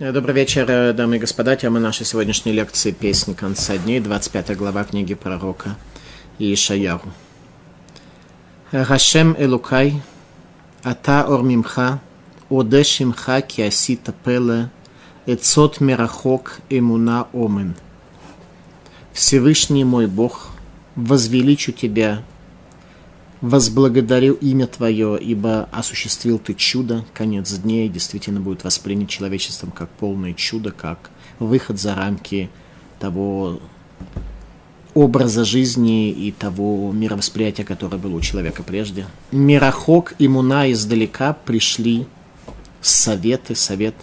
Добрый вечер, дамы и господа. Тема нашей сегодняшней лекции «Песни конца дней», 25 глава книги пророка Ишаяру. Хашем Элукай, Ата Ормимха, Оде Шимха Киасита Пеле, Эцот Мерахок Эмуна Омен. Всевышний мой Бог, возвеличу Тебя, возблагодарю имя Твое, ибо осуществил Ты чудо, конец дней действительно будет воспринят человечеством как полное чудо, как выход за рамки того образа жизни и того мировосприятия, которое было у человека прежде. Мирохок и Муна издалека пришли советы, совет,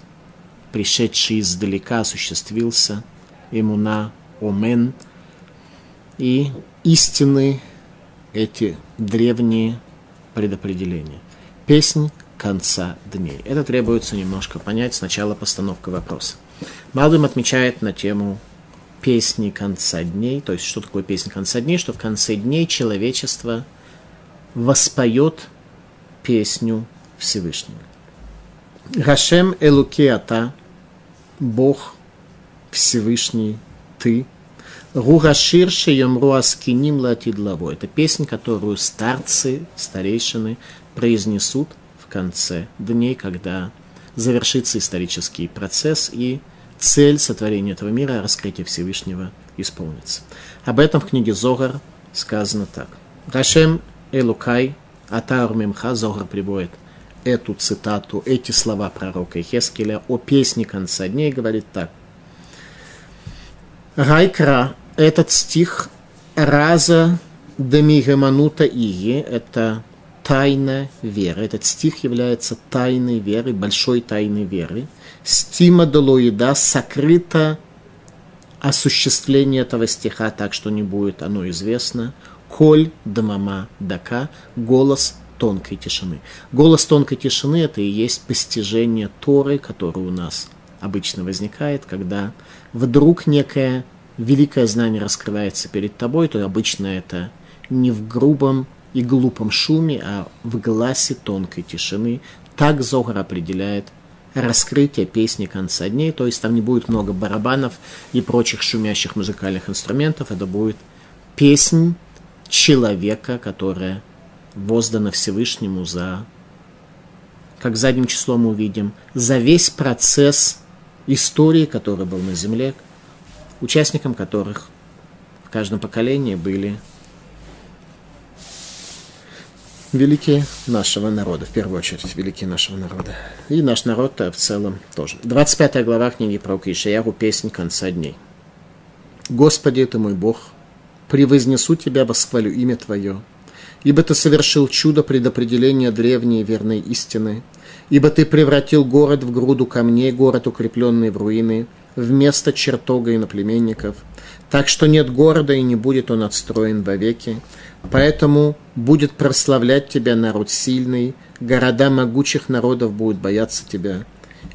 пришедший издалека, осуществился, Имуна, Омен, и истины эти древние предопределения. Песнь конца дней. Это требуется немножко понять. Сначала постановка вопроса. Малдым отмечает на тему песни конца дней, то есть что такое песня конца дней, что в конце дней человечество воспоет песню Всевышнего. Рашем Элукеата, Бог Всевышний, Ты, Рурашир Шеемру Аскиним Латидлаво. Это песня, которую старцы, старейшины произнесут в конце дней, когда завершится исторический процесс и цель сотворения этого мира, раскрытие Всевышнего, исполнится. Об этом в книге Зогар сказано так. Рашем Элукай Атар Мемха Зогар приводит эту цитату, эти слова пророка Хескеля о песне конца дней, говорит так. Райкра этот стих раза Демигеманута Ие, это тайна веры. Этот стих является тайной веры, большой тайной веры. Стима Долоида сокрыто осуществление этого стиха так, что не будет оно известно. Коль Дамама Дака, голос тонкой тишины. Голос тонкой тишины – это и есть постижение Торы, которое у нас обычно возникает, когда вдруг некая великое знание раскрывается перед тобой, то обычно это не в грубом и глупом шуме, а в гласе тонкой тишины. Так Зогар определяет раскрытие песни конца дней, то есть там не будет много барабанов и прочих шумящих музыкальных инструментов, это будет песнь человека, которая воздана Всевышнему за, как задним числом мы увидим, за весь процесс истории, который был на земле, участником которых в каждом поколении были великие нашего народа, в первую очередь, великие нашего народа. И наш народ в целом тоже. 25 глава книги про Ишаяру «Песнь конца дней». «Господи, ты мой Бог, превознесу Тебя, восхвалю имя Твое, ибо Ты совершил чудо предопределения древней верной истины, ибо Ты превратил город в груду камней, город, укрепленный в руины, вместо чертога иноплеменников, так что нет города и не будет он отстроен вовеки, поэтому будет прославлять тебя народ сильный, города могучих народов будут бояться тебя,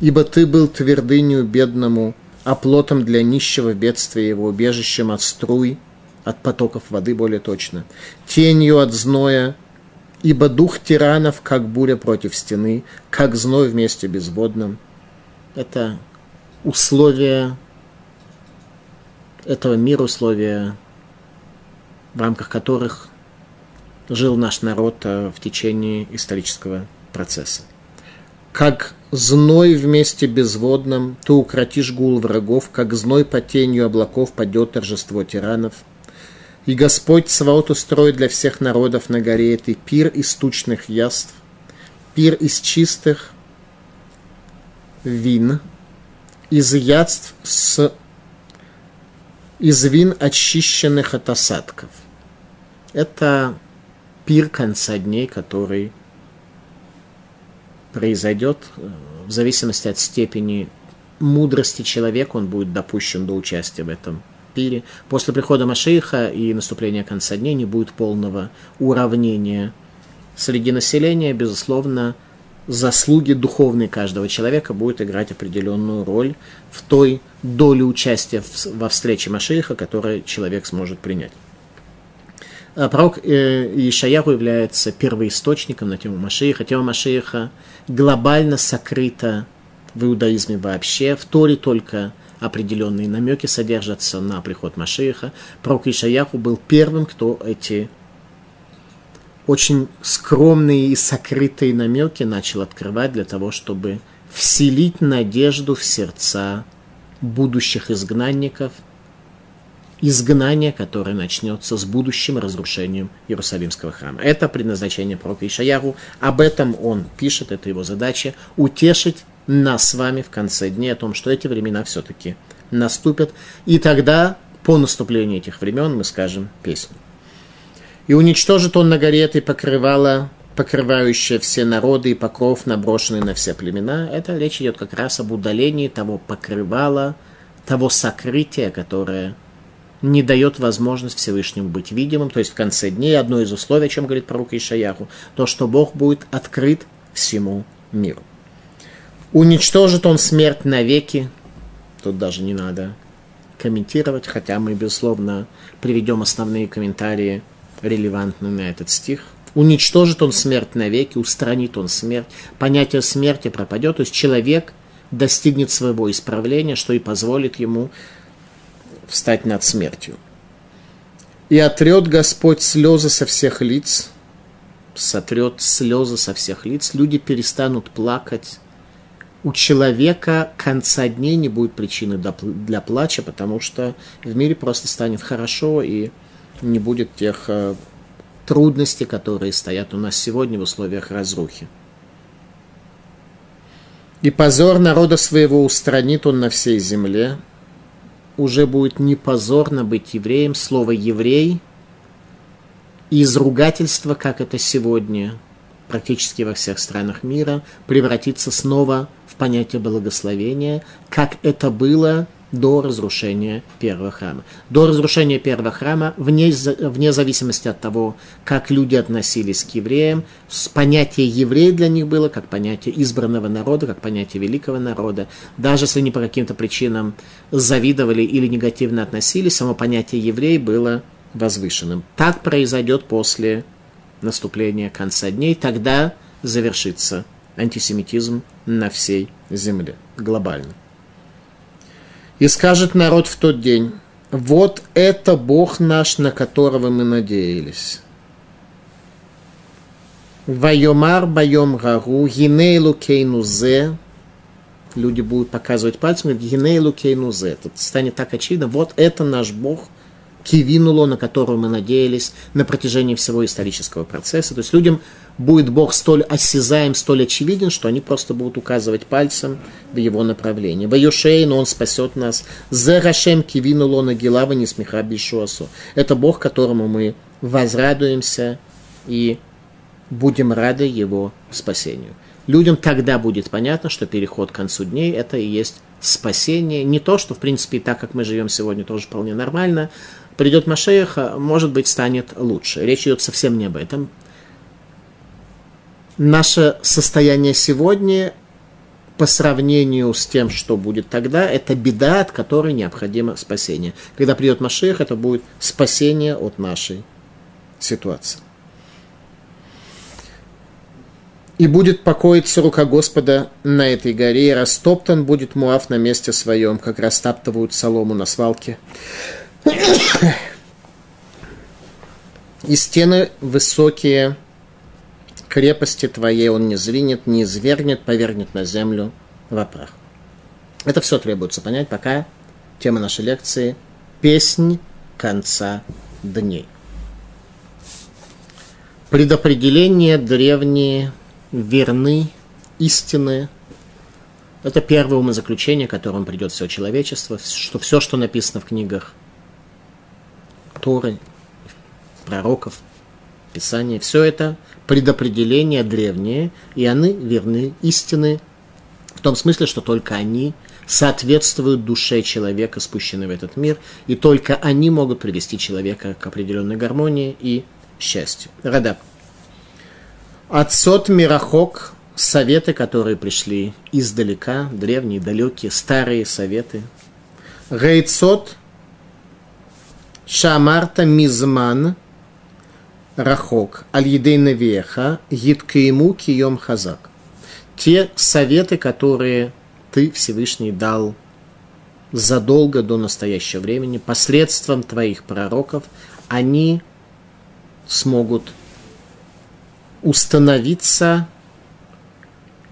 ибо ты был твердынью бедному, оплотом для нищего бедствия его, убежищем от струй, от потоков воды более точно, тенью от зноя, ибо дух тиранов, как буря против стены, как зной вместе безводном. Это условия этого мира, условия, в рамках которых жил наш народ э, в течение исторического процесса. Как зной вместе безводном, ты укротишь гул врагов, как зной по тенью облаков падет торжество тиранов. И Господь Сваот устроит для всех народов на горе этой пир из тучных яств, пир из чистых вин, из ядств с из вин, очищенных от осадков. Это пир конца дней, который произойдет э, в зависимости от степени мудрости человека, он будет допущен до участия в этом пире. После прихода Машииха и наступления конца дней не будет полного уравнения среди населения, безусловно, заслуги духовные каждого человека будут играть определенную роль в той доле участия во встрече Машииха, которую человек сможет принять. А пророк э, Ишаяху является первоисточником на тему Машииха. Тема Машииха глобально сокрыта в иудаизме вообще, в Торе только определенные намеки содержатся на приход Машииха. Пророк Ишаяху был первым, кто эти очень скромные и сокрытые намеки начал открывать для того, чтобы вселить надежду в сердца будущих изгнанников, изгнание, которое начнется с будущим разрушением Иерусалимского храма. Это предназначение пророка Ишаяру. Об этом он пишет, это его задача, утешить нас с вами в конце дней о том, что эти времена все-таки наступят. И тогда, по наступлению этих времен, мы скажем песню. И уничтожит он на горе этой покрывало, покрывающее все народы и покров, наброшенный на все племена. Это речь идет как раз об удалении того покрывала, того сокрытия, которое не дает возможность Всевышнему быть видимым. То есть в конце дней одно из условий, о чем говорит пророк Ишаяху, то, что Бог будет открыт всему миру. Уничтожит он смерть навеки. Тут даже не надо комментировать, хотя мы, безусловно, приведем основные комментарии, релевантные на этот стих. Уничтожит он смерть навеки, устранит он смерть. Понятие смерти пропадет, то есть человек достигнет своего исправления, что и позволит ему встать над смертью. И отрет Господь слезы со всех лиц, сотрет слезы со всех лиц, люди перестанут плакать. У человека конца дней не будет причины для плача, потому что в мире просто станет хорошо и не будет тех э, трудностей, которые стоят у нас сегодня в условиях разрухи. И позор народа своего устранит он на всей земле, уже будет не позорно быть евреем. Слово «еврей» из ругательства, как это сегодня практически во всех странах мира, превратится снова в понятие благословения, как это было до разрушения первого храма. До разрушения первого храма, вне, вне зависимости от того, как люди относились к евреям, понятие еврей для них было как понятие избранного народа, как понятие великого народа. Даже если они по каким-то причинам завидовали или негативно относились, само понятие еврей было возвышенным. Так произойдет после наступления конца дней, тогда завершится антисемитизм на всей земле глобально. И скажет народ в тот день, вот это Бог наш, на которого мы надеялись. Вайомар байом гару, гинейлу кейнузе. Люди будут показывать пальцем, говорят, гинейлу кейнузе. Это станет так очевидно, вот это наш Бог – кивинуло, на которую мы надеялись на протяжении всего исторического процесса. То есть людям будет Бог столь осязаем, столь очевиден, что они просто будут указывать пальцем в его направлении. но Он спасет нас. Зерашем кивинуло на Гилава не смеха бишуасу. Это Бог, которому мы возрадуемся и будем рады его спасению. Людям тогда будет понятно, что переход к концу дней – это и есть спасение. Не то, что, в принципе, и так, как мы живем сегодня, тоже вполне нормально, придет Машех, может быть, станет лучше. Речь идет совсем не об этом. Наше состояние сегодня по сравнению с тем, что будет тогда, это беда, от которой необходимо спасение. Когда придет Машех, это будет спасение от нашей ситуации. И будет покоиться рука Господа на этой горе, и растоптан будет Муав на месте своем, как растаптывают солому на свалке. И стены высокие, крепости твоей он не зринет, не извергнет, повергнет на землю в прах. Это все требуется понять, пока тема нашей лекции – песнь конца дней. Предопределения древние верны, истинные. Это первое умозаключение, к которому придет все человечество, что все, что написано в книгах Торы, пророков, Писания, все это предопределения древние, и они верны, истины, в том смысле, что только они соответствуют душе человека, спущенной в этот мир, и только они могут привести человека к определенной гармонии и счастью. Радак. Отсот Мирахок, советы, которые пришли издалека, древние, далекие, старые советы. Рейцот Шамарта Мизман Рахок Аль-Едей Навеха Гиткаиму Кием Хазак. Те советы, которые ты, Всевышний, дал задолго до настоящего времени, посредством твоих пророков, они смогут установиться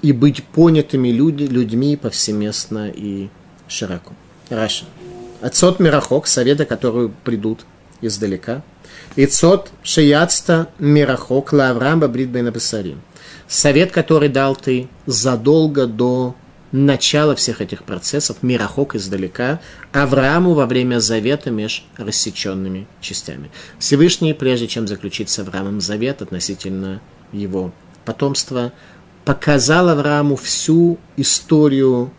и быть понятыми люди, людьми повсеместно и широко. Раша. Отцот Мирахок, советы, которые придут издалека. Ицот Шиятста Мирахок Лаврам Брит Бенабасарим. Совет, который дал ты задолго до начала всех этих процессов, Мирахок издалека, Аврааму во время завета меж рассеченными частями. Всевышний, прежде чем заключить с Авраамом завет относительно его потомства, показал Аврааму всю историю,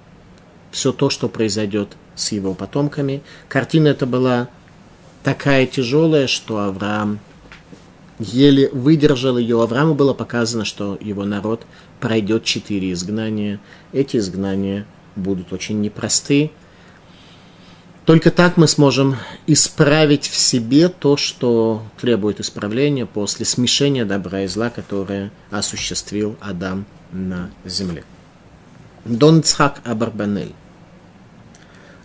все то, что произойдет с его потомками. Картина эта была такая тяжелая, что Авраам еле выдержал ее. Аврааму было показано, что его народ пройдет четыре изгнания. Эти изгнания будут очень непросты. Только так мы сможем исправить в себе то, что требует исправления после смешения добра и зла, которое осуществил Адам на земле. Дон Цхак Абарбанель.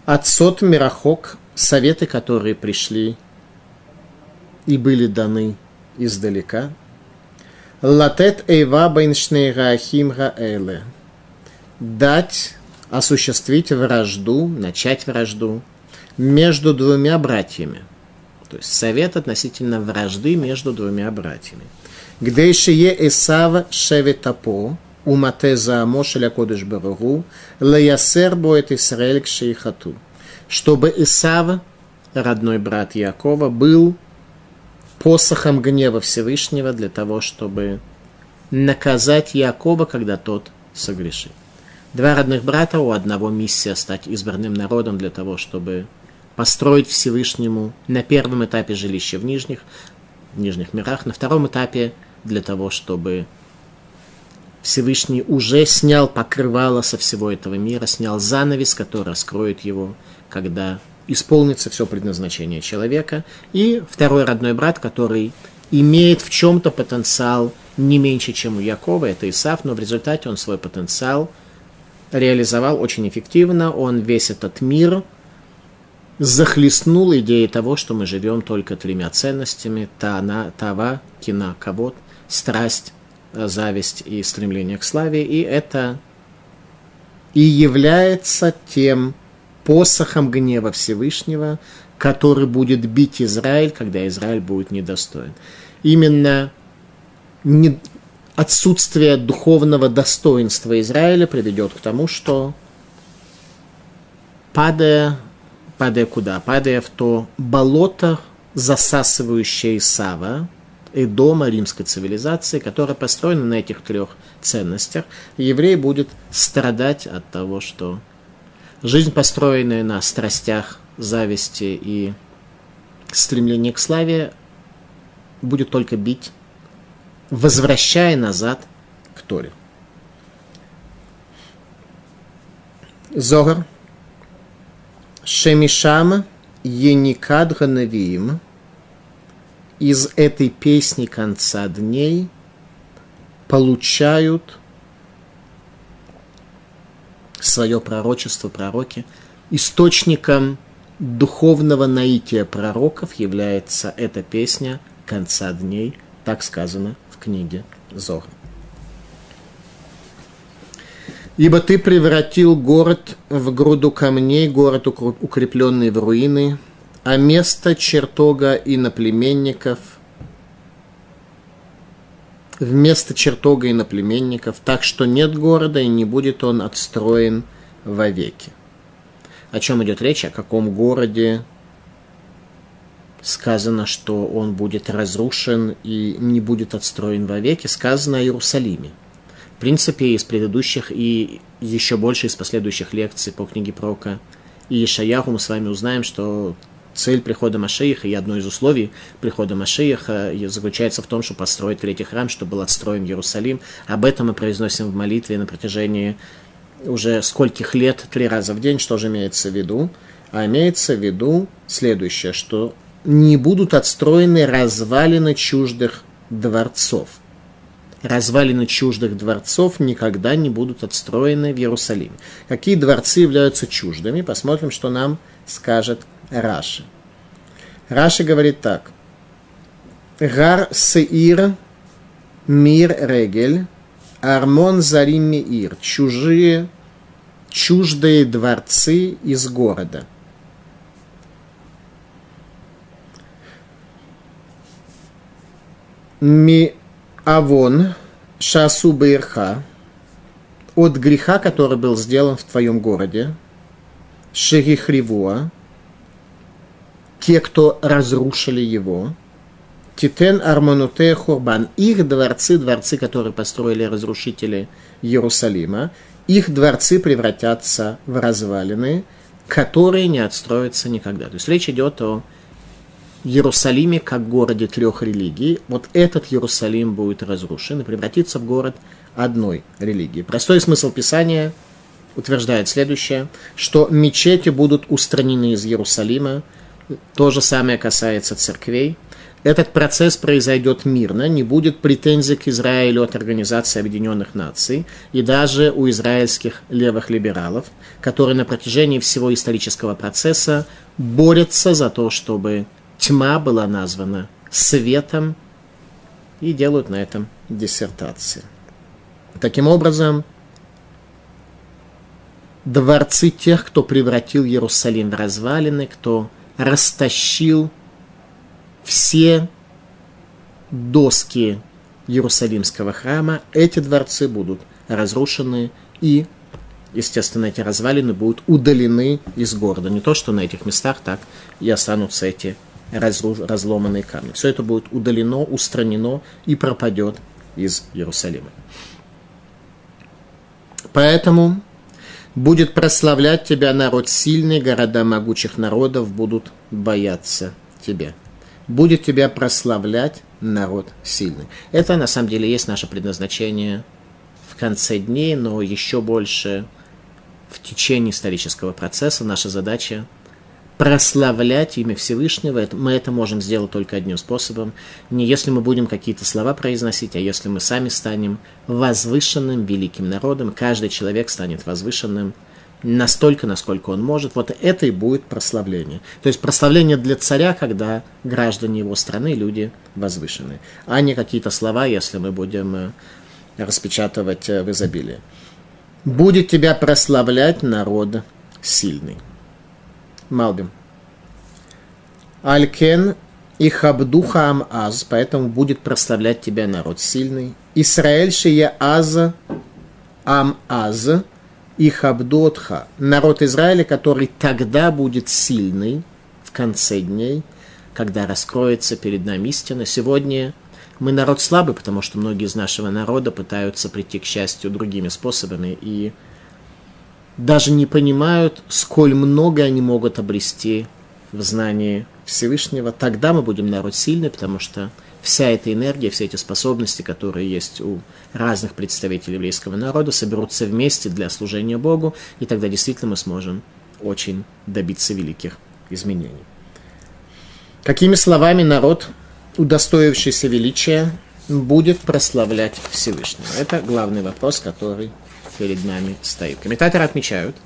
Отсот Мирахок, советы, которые пришли и были даны издалека. Латет эйва бейншнейга ахимга эле. Дать, осуществить вражду, начать вражду между двумя братьями. То есть совет относительно вражды между двумя братьями. Где шие Исава шеветапо, умате заамо шеля кодыш баругу, лаясер боет Исраэль к шейхату. Чтобы Исав, родной брат Якова, был посохом гнева Всевышнего для того, чтобы наказать Якова, когда тот согрешит. Два родных брата, у одного миссия стать избранным народом для того, чтобы построить Всевышнему на первом этапе жилище в нижних, в нижних мирах, на втором этапе для того, чтобы Всевышний уже снял покрывало со всего этого мира, снял занавес, который раскроет его, когда исполнится все предназначение человека. И второй родной брат, который имеет в чем-то потенциал не меньше, чем у Якова, это Исаф, но в результате он свой потенциал реализовал очень эффективно. Он весь этот мир захлестнул идеей того, что мы живем только тремя ценностями – тана, тава, кина, кавод, страсть, зависть и стремление к славе. И это и является тем посохом гнева Всевышнего, который будет бить Израиль, когда Израиль будет недостоин. Именно не, отсутствие духовного достоинства Израиля приведет к тому, что падая, падая куда? Падая в то болото, засасывающее Исава, и дома римской цивилизации, которая построена на этих трех ценностях, еврей будет страдать от того, что жизнь, построенная на страстях, зависти и стремлении к славе, будет только бить возвращая назад к Торе. Зогар. Шемишам Еникад Ганавиим. Из этой песни конца дней получают свое пророчество пророки. Источником духовного наития пророков является эта песня конца дней, так сказано книге Зор. Ибо ты превратил город в груду камней, город укрепленный в руины, а место чертога иноплеменников вместо чертога иноплеменников, так что нет города и не будет он отстроен вовеки. О чем идет речь? О каком городе сказано, что он будет разрушен и не будет отстроен вовеки, сказано о Иерусалиме. В принципе, из предыдущих и еще больше из последующих лекций по книге Прока и Ишаяху мы с вами узнаем, что цель прихода Машеиха и одно из условий прихода Машеиха заключается в том, чтобы построить третий храм, чтобы был отстроен Иерусалим. Об этом мы произносим в молитве на протяжении уже скольких лет, три раза в день, что же имеется в виду? А имеется в виду следующее, что не будут отстроены развалины чуждых дворцов. развалины чуждых дворцов никогда не будут отстроены в Иерусалиме. Какие дворцы являются чуждыми? Посмотрим, что нам скажет Раши. Раши говорит так. Гар Сеир Мир Регель Армон Зарим Мир. Чужие, чуждые дворцы из города. Ми Авон Шасу Бейрха от греха, который был сделан в твоем городе, Шерихривуа, те, кто разрушили его, Титен Армануте Хурбан, их дворцы, дворцы, которые построили разрушители Иерусалима, их дворцы превратятся в развалины, которые не отстроятся никогда. То есть речь идет о Иерусалиме как городе трех религий. Вот этот Иерусалим будет разрушен и превратится в город одной религии. Простой смысл Писания утверждает следующее, что мечети будут устранены из Иерусалима, то же самое касается церквей. Этот процесс произойдет мирно, не будет претензий к Израилю от Организации Объединенных Наций и даже у израильских левых либералов, которые на протяжении всего исторического процесса борются за то, чтобы тьма была названа светом и делают на этом диссертации. Таким образом, дворцы тех, кто превратил Иерусалим в развалины, кто растащил все доски Иерусалимского храма, эти дворцы будут разрушены и, естественно, эти развалины будут удалены из города. Не то, что на этих местах так и останутся эти разруш... разломанные камни. Все это будет удалено, устранено и пропадет из Иерусалима. Поэтому будет прославлять тебя народ сильный, города могучих народов будут бояться тебя. Будет тебя прославлять народ сильный. Это на самом деле есть наше предназначение в конце дней, но еще больше в течение исторического процесса. Наша задача прославлять имя Всевышнего, мы это можем сделать только одним способом. Не если мы будем какие-то слова произносить, а если мы сами станем возвышенным великим народом. Каждый человек станет возвышенным настолько, насколько он может. Вот это и будет прославление. То есть прославление для царя, когда граждане его страны, люди возвышенные. А не какие-то слова, если мы будем э, распечатывать э, в изобилии. Будет тебя прославлять народ сильный. Малбим. Алькен и хабдуха ам аз, поэтому будет прославлять тебя народ сильный. Исраэль шия аз ам аз и хабдотха, народ Израиля, который тогда будет сильный в конце дней, когда раскроется перед нами истина. Сегодня мы народ слабый, потому что многие из нашего народа пытаются прийти к счастью другими способами и даже не понимают, сколь много они могут обрести в знании Всевышнего, тогда мы будем народ сильный, потому что вся эта энергия, все эти способности, которые есть у разных представителей еврейского народа, соберутся вместе для служения Богу, и тогда действительно мы сможем очень добиться великих изменений. Какими словами народ, удостоившийся величия, будет прославлять Всевышнего? Это главный вопрос, который перед нами стоит. Комментаторы отмечают,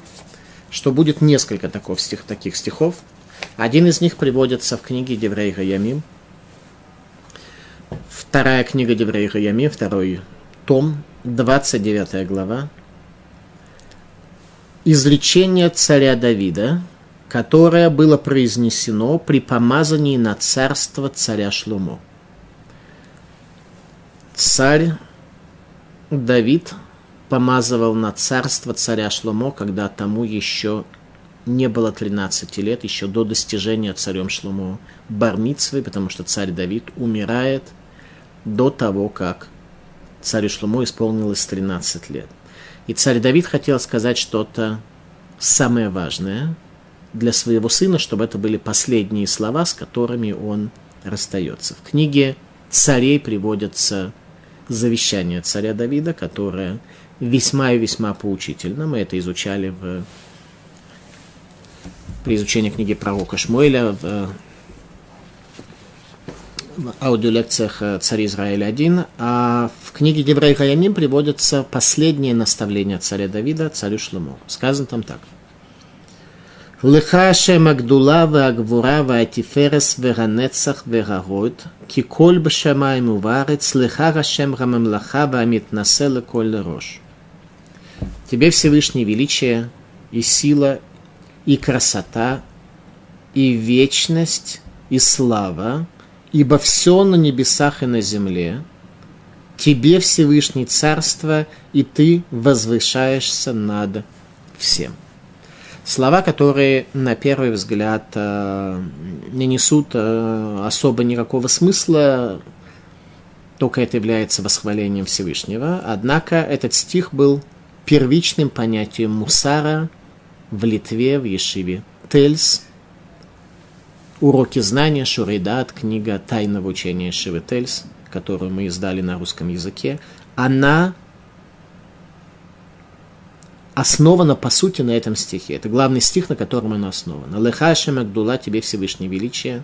что будет несколько таких, стих, таких стихов. Один из них приводится в книге Деврей Ямим. Вторая книга Деврей Ямим, второй том, 29 глава. Изречение царя Давида, которое было произнесено при помазании на царство царя Шлумо. Царь Давид – помазывал на царство царя Шломо, когда тому еще не было 13 лет, еще до достижения царем Шломо Бармицвы, потому что царь Давид умирает до того, как царю Шломо исполнилось 13 лет. И царь Давид хотел сказать что-то самое важное для своего сына, чтобы это были последние слова, с которыми он расстается. В книге царей приводятся завещания царя Давида, которое весьма и весьма поучительно. Мы это изучали в, при изучении книги пророка Шмуэля в, э, в аудиолекциях э, «Царь Израиля 1». А в книге Гебрей Хаямим приводятся последние наставления царя Давида царю Шлому. Сказано там так. Лехаше магдула вагвура ватиферес веганецах вегарот, киколь бшамай муварец, лехарашем рамамлаха амит населе коль рош. Тебе Всевышний величие и сила, и красота, и вечность, и слава, ибо все на небесах и на земле. Тебе Всевышний царство, и ты возвышаешься над всем. Слова, которые на первый взгляд э, не несут э, особо никакого смысла, только это является восхвалением Всевышнего. Однако этот стих был первичным понятием мусара в Литве, в Ешиве. Тельс, уроки знания, Шурейдат, книга тайного учения Шивы Тельс, которую мы издали на русском языке, она основана, по сути, на этом стихе. Это главный стих, на котором она основана. Леха Шамагдула, тебе Всевышнее величие.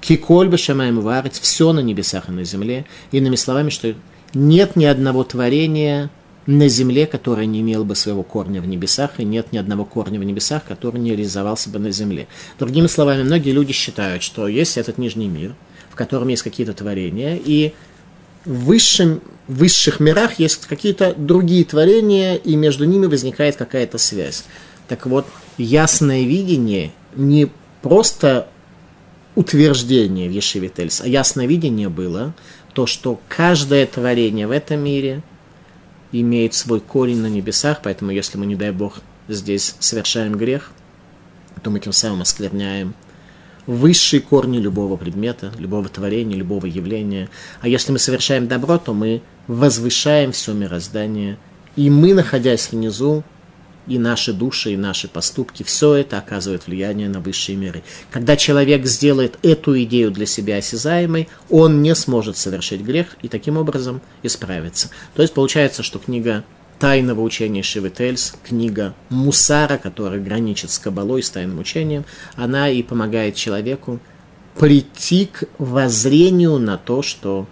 Киколь Башамаем Варец, все на небесах и на земле. Иными словами, что нет ни одного творения на земле, которое не имело бы своего корня в небесах, и нет ни одного корня в небесах, который не реализовался бы на земле. Другими словами, многие люди считают, что есть этот нижний мир, в котором есть какие-то творения, и в высшем, высших мирах есть какие-то другие творения, и между ними возникает какая-то связь. Так вот, ясное видение не просто утверждение в Тельс, а ясное видение было то, что каждое творение в этом мире имеет свой корень на небесах, поэтому если мы, не дай Бог, здесь совершаем грех, то мы тем самым оскверняем высшие корни любого предмета, любого творения, любого явления. А если мы совершаем добро, то мы возвышаем все мироздание. И мы, находясь внизу, и наши души, и наши поступки, все это оказывает влияние на высшие миры. Когда человек сделает эту идею для себя осязаемой, он не сможет совершить грех и таким образом исправиться. То есть получается, что книга тайного учения Шиветельс, книга Мусара, которая граничит с Кабалой, с тайным учением, она и помогает человеку прийти к воззрению на то, что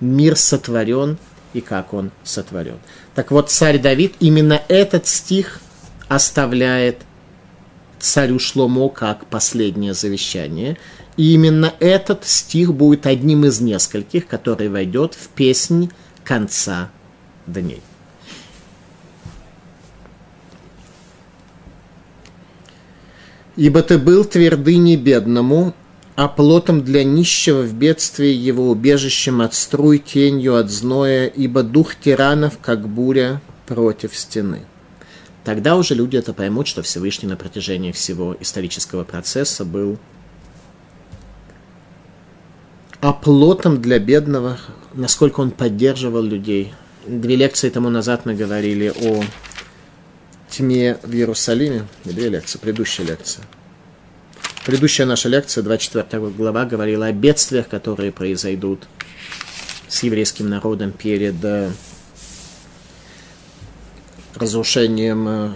мир сотворен и как он сотворен. Так вот, царь Давид именно этот стих оставляет царю Шломо как последнее завещание. И именно этот стих будет одним из нескольких, который войдет в песнь конца дней. Ибо ты был твердыней бедному, а плотом для нищего в бедствии его убежищем от струй, тенью от зноя, ибо дух тиранов, как буря, против стены. Тогда уже люди это поймут, что Всевышний на протяжении всего исторического процесса был оплотом для бедного, насколько он поддерживал людей. Две лекции тому назад мы говорили о тьме в Иерусалиме. Две лекции, предыдущая лекция. Предыдущая наша лекция, 24 глава, говорила о бедствиях, которые произойдут с еврейским народом перед э, разрушением, э,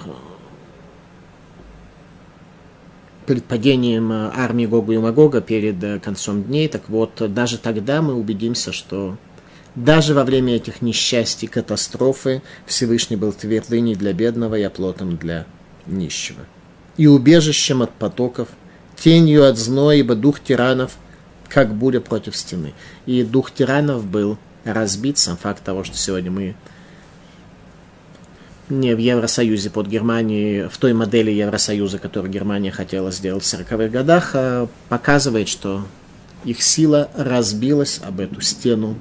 перед падением э, армии Гога и Магога, перед концом дней. Так вот, даже тогда мы убедимся, что даже во время этих несчастий, катастрофы, Всевышний был твердыней для бедного и оплотом для нищего. И убежищем от потоков, тенью от зноя, ибо дух тиранов, как буря против стены. И дух тиранов был разбит, сам факт того, что сегодня мы не в Евросоюзе под Германией, в той модели Евросоюза, которую Германия хотела сделать в 40-х годах, а показывает, что их сила разбилась об эту стену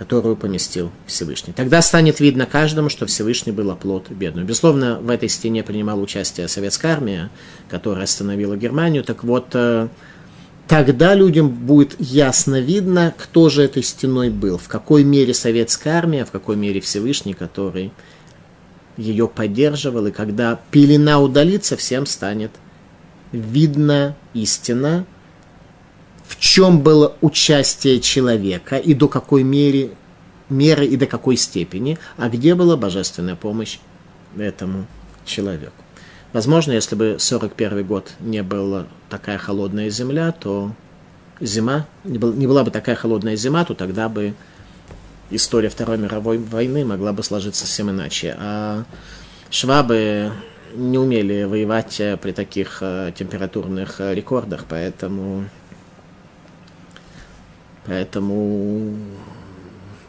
которую поместил Всевышний. Тогда станет видно каждому, что Всевышний был оплот бедную. Безусловно, в этой стене принимала участие советская армия, которая остановила Германию. Так вот, э, тогда людям будет ясно видно, кто же этой стеной был, в какой мере советская армия, в какой мере Всевышний, который ее поддерживал. И когда пелена удалится, всем станет видно истина, в чем было участие человека и до какой мере, меры и до какой степени, а где была божественная помощь этому человеку. Возможно, если бы 41 год не была такая холодная земля, то зима, не, был, не была бы такая холодная зима, то тогда бы история Второй мировой войны могла бы сложиться совсем иначе. А швабы не умели воевать при таких э, температурных э, рекордах, поэтому, поэтому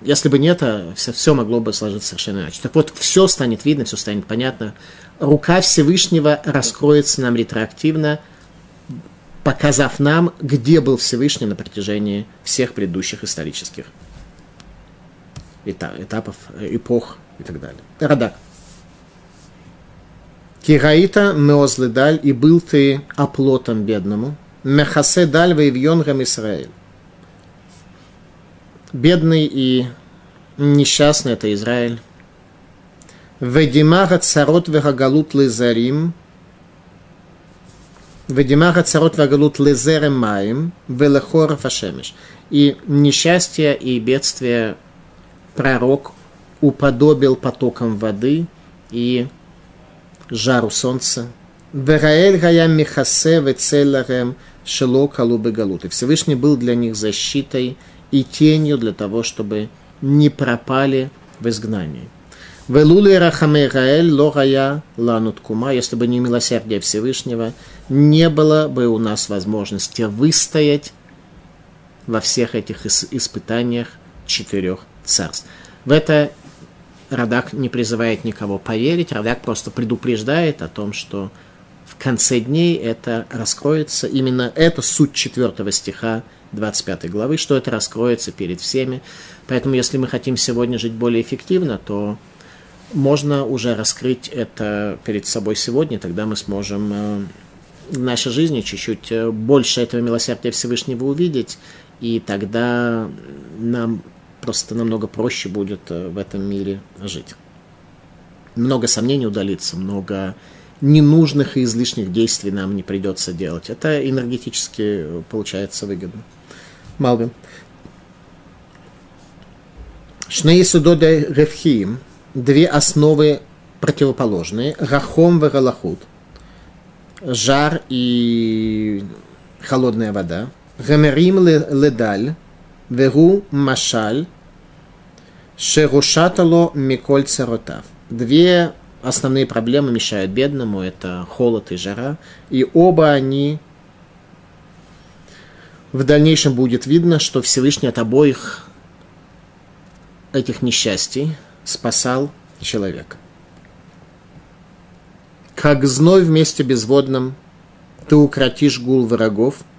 если бы не это, все, все могло бы сложиться совершенно иначе. Так вот, все станет видно, все станет понятно. Рука Всевышнего раскроется нам ретроактивно, показав нам, где был Всевышний на протяжении всех предыдущих исторических этапов, эпох и так далее. Радак. Кираита меозлы даль, и был ты оплотом бедному, мехасе даль воевьонгам Исраэль. Бедный и несчастный это Израиль. Ведимага царот вегагалут лизарим, Ведимага царот вегагалут лизерем маем, велехора фашемиш. И несчастье и бедствие пророк уподобил потокам воды и жару солнца. Вераэль гая михасе вецелларем шело калубы галут. И Всевышний был для них защитой и тенью для того, чтобы не пропали в изгнании. Велули рахаме Гаэль логая ланут кума, если бы не милосердие Всевышнего, не было бы у нас возможности выстоять во всех этих испытаниях четырех царств. В это Радак не призывает никого поверить, Радак просто предупреждает о том, что в конце дней это раскроется. Именно это суть четвертого стиха 25 главы, что это раскроется перед всеми. Поэтому, если мы хотим сегодня жить более эффективно, то можно уже раскрыть это перед собой сегодня, тогда мы сможем э, в нашей жизни чуть-чуть э, больше этого милосердия Всевышнего увидеть, и тогда нам просто намного проще будет э, в этом мире жить. Много сомнений удалится, много ненужных и излишних действий нам не придется делать. Это энергетически получается выгодно. Малвин. Шней судода ревхиим, две основы противоположные, рахом галахут, жар и холодная вода, гамерим ледаль, Вегу Машаль Шерушатало Миколь Царотав. Две основные проблемы мешают бедному, это холод и жара, и оба они в дальнейшем будет видно, что Всевышний от обоих этих несчастий спасал человека. Как зной вместе безводном ты укротишь гул врагов –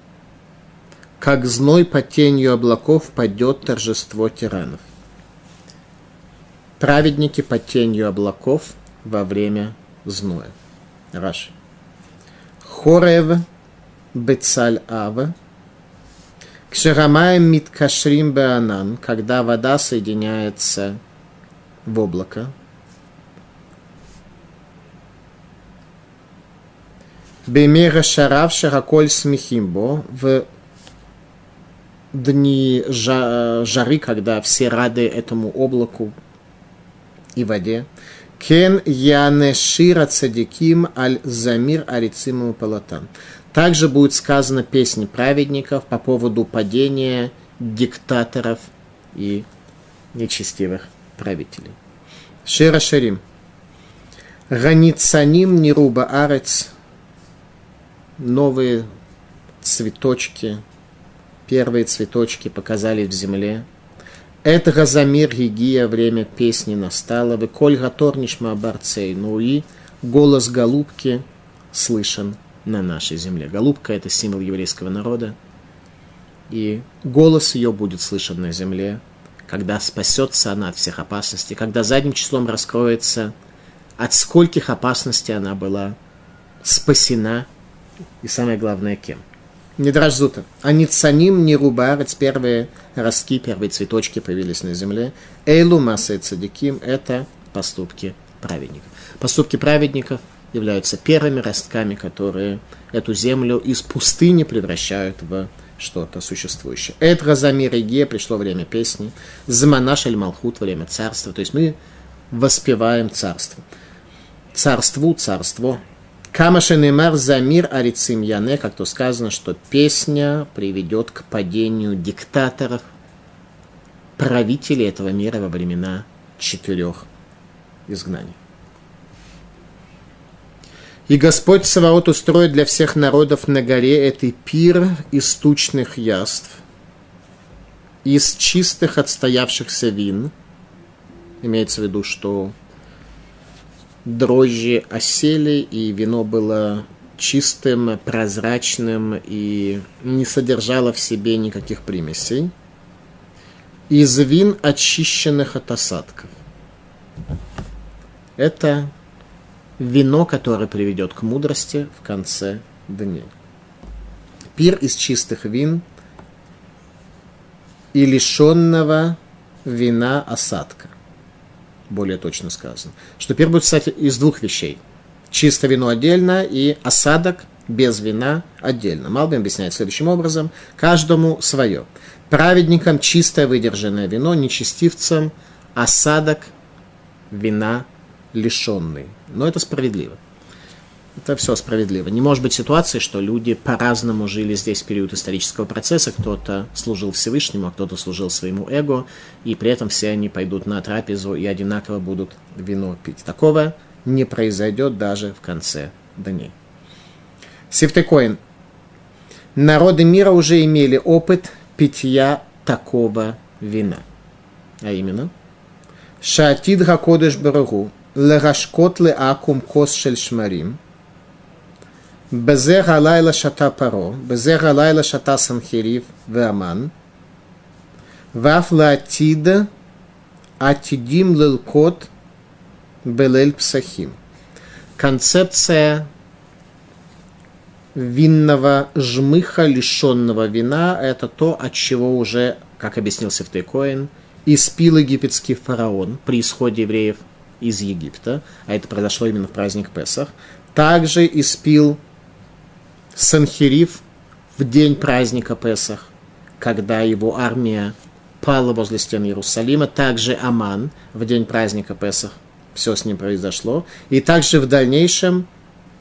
как зной под тенью облаков падет торжество тиранов. Праведники под тенью облаков во время зноя. Раши. Хорев Бецаль Ава. Кшерамаем Миткашрим Беанан, когда вода соединяется в облако. Бемера Шарав Шараколь Смехимбо в дни жары, когда все рады этому облаку и воде. Кен янешира цадиким аль замир арициму палатан. Также будет сказано песни праведников по поводу падения диктаторов и нечестивых правителей. Шира Шарим. Ганицаним Неруба Арец. Новые цветочки первые цветочки показались в земле. Это Газамир Гигия, время песни настало. Вы коль гаторнишма барцей, ну и голос голубки слышен на нашей земле. Голубка – это символ еврейского народа. И голос ее будет слышен на земле, когда спасется она от всех опасностей, когда задним числом раскроется, от скольких опасностей она была спасена, и самое главное, кем – Мидраш Зута. Они цаним не рубарец, первые ростки, первые цветочки появились на земле. Эйлу массы цадиким – это поступки праведников. Поступки праведников являются первыми ростками, которые эту землю из пустыни превращают в что-то существующее. Это Разамир Иге, пришло время песни. Заманаш Эль Малхут, время царства. То есть мы воспеваем царство. Царству, царство, Камашенемар Замир Арицим Яне, как то сказано, что песня приведет к падению диктаторов, правителей этого мира во времена четырех изгнаний. И Господь Саваот устроит для всех народов на горе этой пир из тучных яств, из чистых отстоявшихся вин. Имеется в виду, что дрожжи осели, и вино было чистым, прозрачным и не содержало в себе никаких примесей. Из вин, очищенных от осадков. Это вино, которое приведет к мудрости в конце дней. Пир из чистых вин и лишенного вина осадка более точно сказано. Что пир будет, кстати, из двух вещей. Чисто вино отдельно и осадок без вина отдельно. Малбин объясняет следующим образом. Каждому свое. Праведникам чистое выдержанное вино, нечестивцам осадок вина лишенный. Но это справедливо. Это все справедливо. Не может быть ситуации, что люди по-разному жили здесь в период исторического процесса. Кто-то служил Всевышнему, а кто-то служил своему эго, и при этом все они пойдут на трапезу и одинаково будут вино пить. Такого не произойдет даже в конце дней. Сифтекоин. Народы мира уже имели опыт питья такого вина. А именно, Шатид Хакодыш Барагу, Лагашкот ле акум кос шель шмарим. Безега лайла шата паро. Безега лайла шата санхерив веаман. Ваф латида атидим лелкот белель псахим. Концепция винного жмыха, лишенного вина, это то, от чего уже, как объяснился в Тейкоин, испил египетский фараон при исходе евреев – из Египта, а это произошло именно в праздник Песах, также испил Санхирив в день праздника Песах, когда его армия пала возле стен Иерусалима, также Аман в день праздника Песах, все с ним произошло, и также в дальнейшем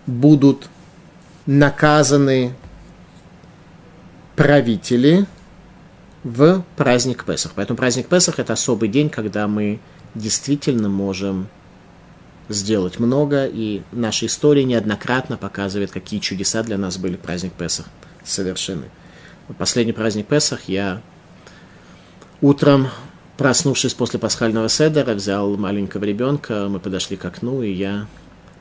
будут наказаны правители в праздник Песах. Поэтому праздник Песах – это особый день, когда мы действительно можем сделать много, и наша история неоднократно показывает, какие чудеса для нас были праздник Песах совершены. Последний праздник Песах я утром, проснувшись после пасхального седера, взял маленького ребенка, мы подошли к окну, и я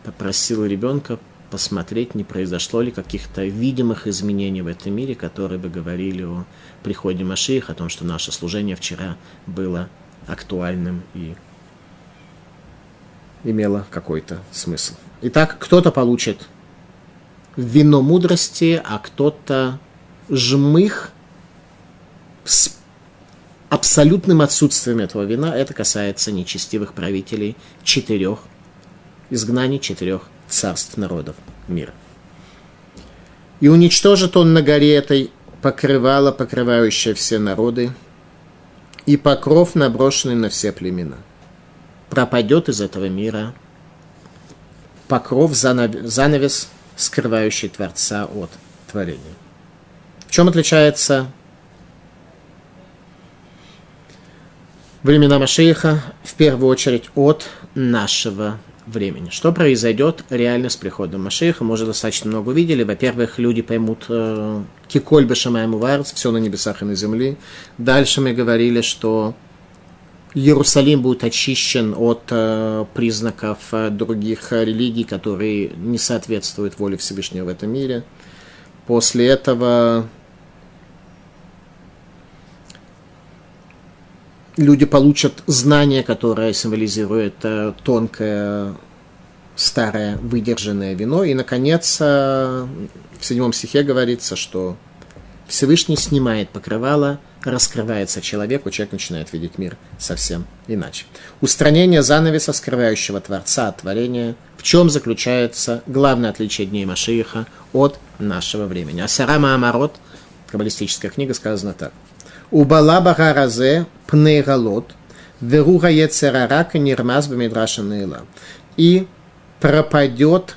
попросил ребенка посмотреть, не произошло ли каких-то видимых изменений в этом мире, которые бы говорили о приходе Машиих, о том, что наше служение вчера было актуальным и имело какой-то смысл. Итак, кто-то получит вино мудрости, а кто-то жмых с абсолютным отсутствием этого вина. Это касается нечестивых правителей четырех изгнаний, четырех царств народов мира. И уничтожит он на горе этой покрывало, покрывающее все народы, и покров, наброшенный на все племена – пропадет из этого мира покров, занавес, скрывающий Творца от творения. В чем отличается времена Машииха в первую очередь от нашего времени. Что произойдет реально с приходом Машииха? Мы уже достаточно много увидели. Во-первых, люди поймут э, Киколь Бешамаем Варц, все на небесах и на земле. Дальше мы говорили, что Иерусалим будет очищен от э, признаков э, других религий, которые не соответствуют воле Всевышнего в этом мире. После этого люди получат знание, которое символизирует э, тонкое, старое, выдержанное вино. И, наконец, э, в седьмом стихе говорится, что Всевышний снимает покрывало – раскрывается человеку, человек начинает видеть мир совсем иначе. Устранение занавеса, скрывающего Творца от творения, в чем заключается главное отличие дней Машииха от нашего времени. Асарама Амарот, каббалистическая книга, сказано так. Убала Бахаразе пнейгалот, веруга ецерарака нирмаз бамидраша И пропадет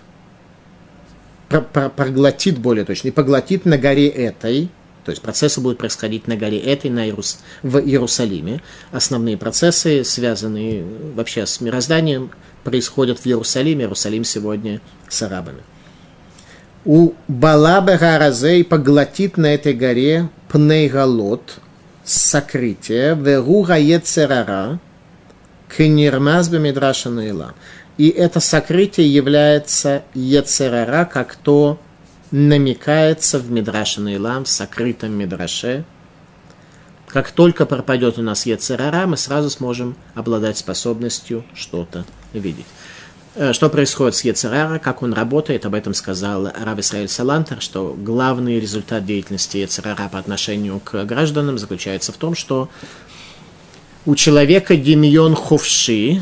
проглотит более точно, и поглотит на горе этой, то есть процессы будут происходить на горе этой на Иерус, в Иерусалиме. Основные процессы, связанные вообще с мирозданием, происходят в Иерусалиме. Иерусалим сегодня с арабами. У Балаба Гаразей поглотит на этой горе Пнейгалот, сокрытие, Веруга Ецерара, Кенирмаз Бемидраша. И это сокрытие является Ецерара, как то намекается в Мидраше в сокрытом Мидраше. Как только пропадет у нас Ецерара, мы сразу сможем обладать способностью что-то видеть. Э, что происходит с Ецерара, как он работает, об этом сказал Рав Исраиль Салантер, что главный результат деятельности Ецерара по отношению к гражданам заключается в том, что у человека демион ховши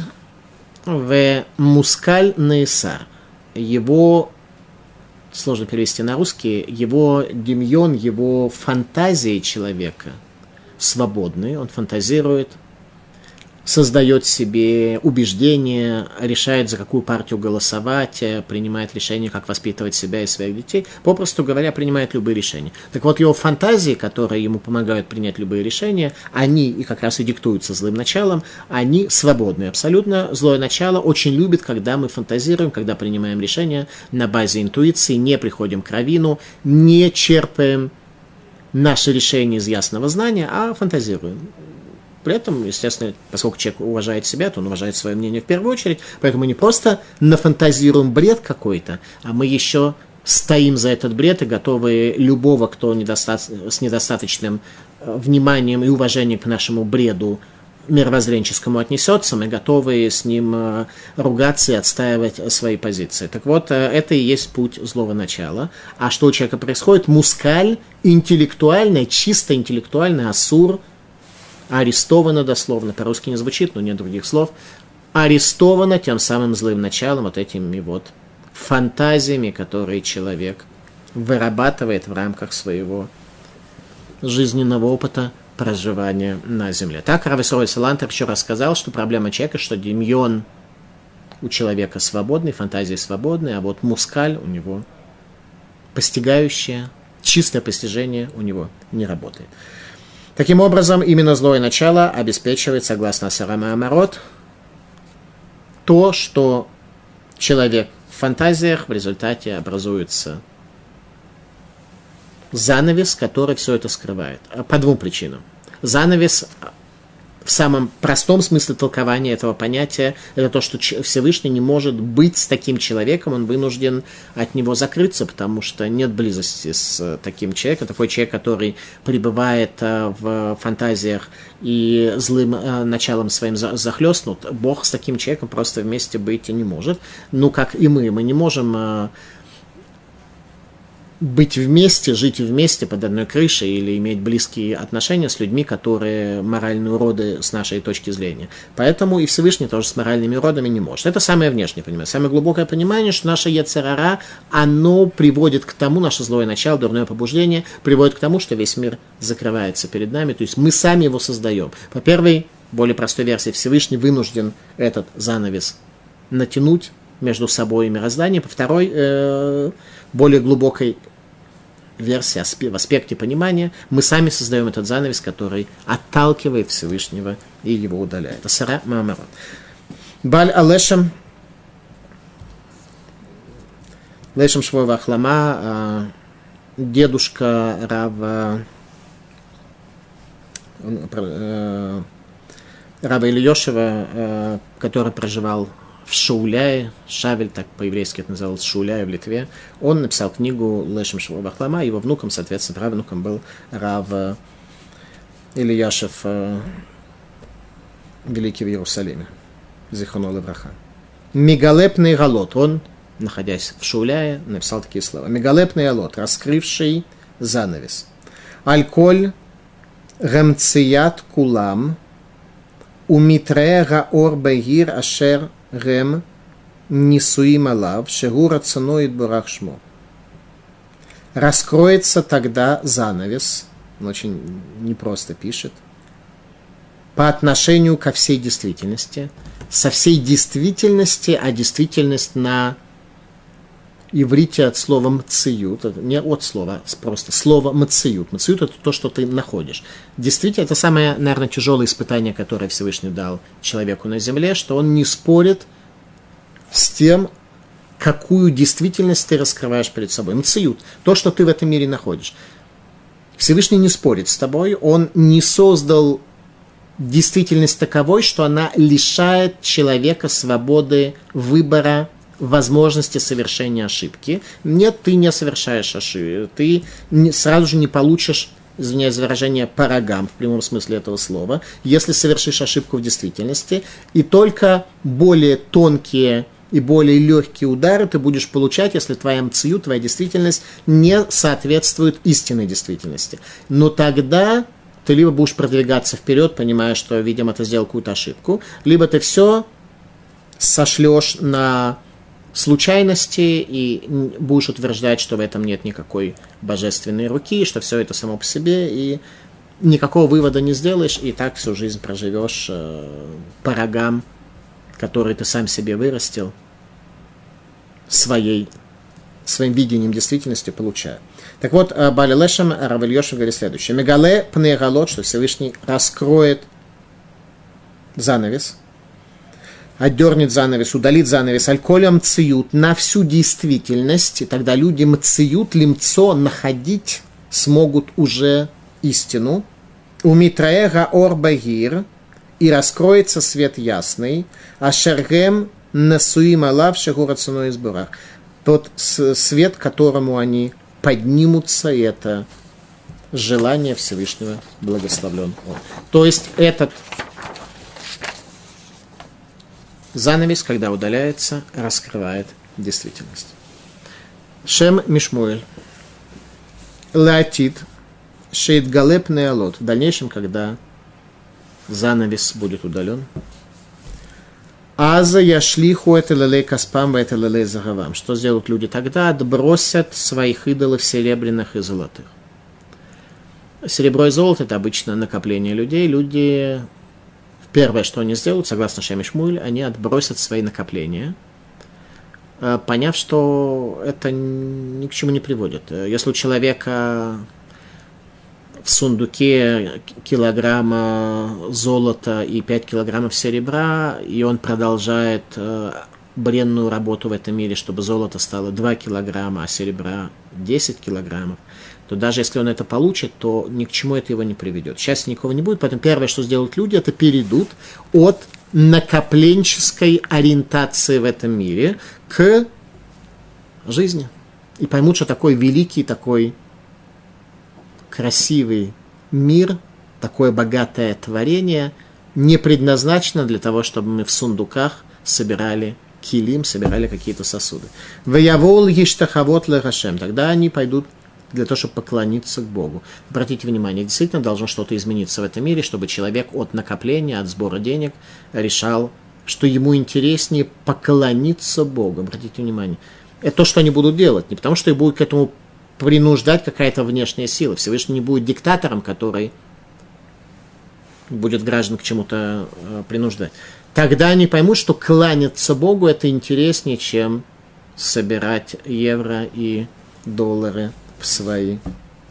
в мускаль наисар. Его сложно перевести на русский, его демьон, его фантазии человека свободны, он фантазирует, создает себе убеждения, решает, за какую партию голосовать, э, принимает решение, как воспитывать себя и своих детей, попросту говоря, принимает любые решения. Так вот, его фантазии, которые ему помогают принять любые решения, они и как раз и диктуются злым началом, они свободны абсолютно. Злое начало очень любит, когда мы фантазируем, когда принимаем решения на базе интуиции, не приходим к равину, не черпаем наше решение из ясного знания, а фантазируем. При этом, естественно, поскольку человек уважает себя, то он уважает свое мнение в первую очередь. Поэтому мы не просто нафантазируем бред какой-то, а мы еще стоим за этот бред и готовы любого, кто недоста... с недостаточным э, вниманием и уважением к нашему бреду мировоззренческому отнесется, мы готовы с ним э, ругаться и отстаивать свои позиции. Так вот, э, это и есть путь злого начала. А что у человека происходит? Мускаль, интеллектуальный, чисто интеллектуальный асур – арестовано дословно, по-русски не звучит, но нет других слов, арестовано тем самым злым началом, вот этими вот фантазиями, которые человек вырабатывает в рамках своего жизненного опыта проживания на земле. Так Рависрой Салантер еще рассказал, что проблема человека, что демьон у человека свободный, фантазии свободные, а вот мускаль у него постигающее, чистое постижение у него не работает. Таким образом, именно злое начало обеспечивает, согласно Сарама Амарот, то, что человек в фантазиях в результате образуется занавес, который все это скрывает. По двум причинам. Занавес в самом простом смысле толкования этого понятия, это то, что Всевышний не может быть с таким человеком, он вынужден от него закрыться, потому что нет близости с э, таким человеком. Такой человек, который пребывает э, в фантазиях и злым э, началом своим захлестнут, Бог с таким человеком просто вместе быть не может. Ну, как и мы, мы не можем быть вместе, жить вместе под одной крышей или иметь близкие отношения с людьми, которые моральные уроды с нашей точки зрения. Поэтому и Всевышний тоже с моральными уродами не может. Это самое внешнее понимание. Самое глубокое понимание, что наше Ецерара, оно приводит к тому, наше злое начало, дурное побуждение, приводит к тому, что весь мир закрывается перед нами. То есть мы сами его создаем. По первой, более простой версии, Всевышний вынужден этот занавес натянуть между собой и мирозданием. По второй, э, более глубокой версия в аспекте понимания, мы сами создаем этот занавес, который отталкивает Всевышнего и его удаляет. Асара Маамарот. Баль Алешем, Лешем Швова Ахлама, а, дедушка Рава э, Раба Ильешева, э, который проживал в Шауляе, Шавель, так по-еврейски это называлось, Шауляе в Литве, он написал книгу Лешем Бахлама, его внуком, соответственно, правнуком был Рав э, Ильяшев, э, великий в Иерусалиме, Зихоно Левраха. Мегалепный галот, он, находясь в Шауляе, написал такие слова. Мегалепный галот, раскрывший занавес. Альколь гамцият кулам, умитре гаор бегир ашер Рем Нисуим Алав, Шегура Цаноид Бурахшмо. Раскроется тогда занавес, он очень непросто пишет, по отношению ко всей действительности, со всей действительности, а действительность на иврите от слова мциют, не от слова, просто слово мциют. Мциют – это то, что ты находишь. Действительно, это самое, наверное, тяжелое испытание, которое Всевышний дал человеку на земле, что он не спорит с тем, какую действительность ты раскрываешь перед собой. Мциют – то, что ты в этом мире находишь. Всевышний не спорит с тобой, он не создал действительность таковой, что она лишает человека свободы выбора возможности совершения ошибки. Нет, ты не совершаешь ошибки. Ты сразу же не получишь извиняюсь за выражение, парагам в прямом смысле этого слова, если совершишь ошибку в действительности, и только более тонкие и более легкие удары ты будешь получать, если твоя мцию, твоя действительность не соответствует истинной действительности. Но тогда ты либо будешь продвигаться вперед, понимая, что, видимо, ты сделал какую-то ошибку, либо ты все сошлешь на случайности и будешь утверждать, что в этом нет никакой божественной руки, что все это само по себе, и никакого вывода не сделаешь, и так всю жизнь проживешь э, по рогам, которые ты сам себе вырастил, своей, своим видением действительности получая. Так вот, э, Бали Лешем Равельешев говорит следующее. Мегале пнегалот, что Всевышний раскроет занавес – отдернет занавес, удалит занавес, альколя мциют на всю действительность, и тогда люди мциют, лимцо, находить смогут уже истину. У Митраэга Орбагир, и раскроется свет ясный, а Шергем насуим алав шагура ценой избора. Тот свет, которому они поднимутся, это желание Всевышнего благословлен он. То есть этот Занавес, когда удаляется, раскрывает действительность. Шем Мишмуэль. Латит. Шейд Галеп Неалот. В дальнейшем, когда занавес будет удален. Аза яшлиху это лелей каспам, это лелей загавам. Что сделают люди тогда? Отбросят своих идолов серебряных и золотых. Серебро и золото – это обычно накопление людей. Люди Первое, что они сделают, согласно Шеми они отбросят свои накопления, э, поняв, что это ни к чему не приводит. Если у человека в сундуке килограмма золота и 5 килограммов серебра, и он продолжает э, бренную работу в этом мире, чтобы золото стало 2 килограмма, а серебра 10 килограммов, то даже если он это получит, то ни к чему это его не приведет. Счастья никого не будет, поэтому первое, что сделают люди, это перейдут от накопленческой ориентации в этом мире к жизни. И поймут, что такой великий, такой красивый мир, такое богатое творение не предназначено для того, чтобы мы в сундуках собирали килим, собирали какие-то сосуды. Ваявол ештахавот лехашем. Тогда они пойдут для того, чтобы поклониться к Богу. Обратите внимание, действительно должно что-то измениться в этом мире, чтобы человек от накопления, от сбора денег решал, что ему интереснее поклониться Богу. Обратите внимание. Это то, что они будут делать. Не потому, что их будет к этому принуждать какая-то внешняя сила. Всевышний не будет диктатором, который будет граждан к чему-то э, принуждать. Тогда они поймут, что кланяться Богу это интереснее, чем собирать евро и доллары в свои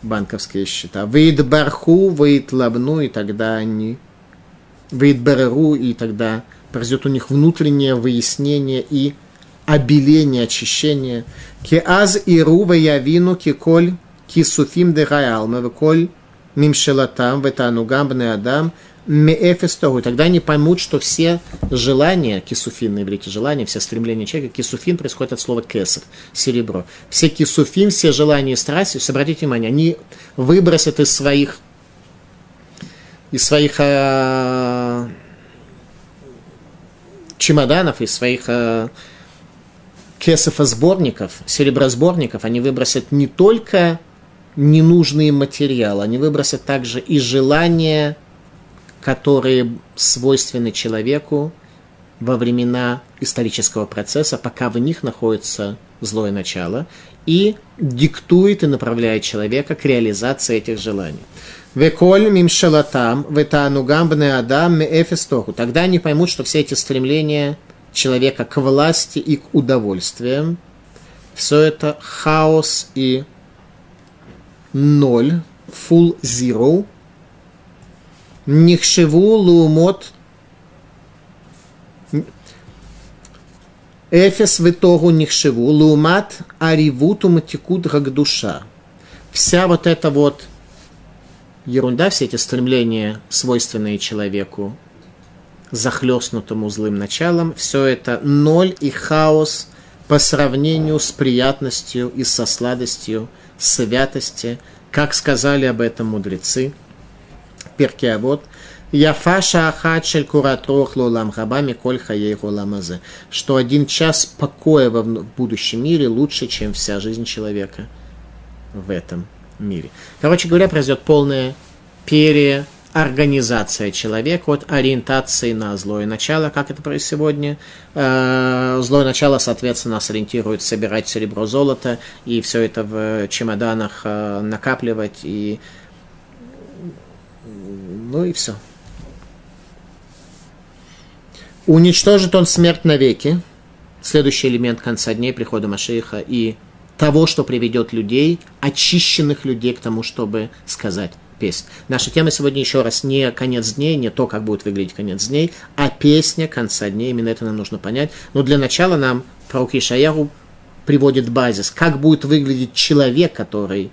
банковские счета. Выид барху, выид лабну, и тогда они выид бареру, и тогда произойдет у них внутреннее выяснение и обеление, очищение. Ки аз и рува явину ки коль ки суфим де раялма, коль мимшелатам, ветанугам бне адам, меэфестогу. Тогда они поймут, что все желания, кисуфин на иврите желания, все стремления человека, кисуфин происходит от слова кесов, серебро. Все кисуфин, все желания и страсти, обратите внимание, они выбросят из своих из своих э, чемоданов, из своих э, кесов-сборников, серебросборников, они выбросят не только ненужные материалы, они выбросят также и желания которые свойственны человеку во времена исторического процесса, пока в них находится злое начало, и диктует и направляет человека к реализации этих желаний. Веколь мимшалатам, ветанугам бне адам меэфестоху. Тогда они поймут, что все эти стремления человека к власти и к удовольствиям, все это хаос и ноль, full zero, нихшеву лумот Эфес в итогу нихшеву, лумат аривуту матикут душа. Вся вот эта вот ерунда, все эти стремления, свойственные человеку, захлестнутому злым началом, все это ноль и хаос по сравнению с приятностью и со сладостью святости, как сказали об этом мудрецы. Перке вот Яфаша ахачель куратрох лолам хабами коль хаей ламазе. Что один час покоя в будущем мире лучше, чем вся жизнь человека в этом мире. Короче говоря, произойдет полная переорганизация человека от ориентации на злое начало, как это происходит сегодня. Э, злое начало, соответственно, нас ориентирует собирать серебро, золото и все это в чемоданах э, накапливать и ну и все. Уничтожит он смерть навеки. Следующий элемент конца дней, прихода Машииха и того, что приведет людей, очищенных людей к тому, чтобы сказать песнь. Наша тема сегодня еще раз не конец дней, не то, как будет выглядеть конец дней, а песня конца дней. Именно это нам нужно понять. Но для начала нам пророк Ишаяру приводит базис. Как будет выглядеть человек, который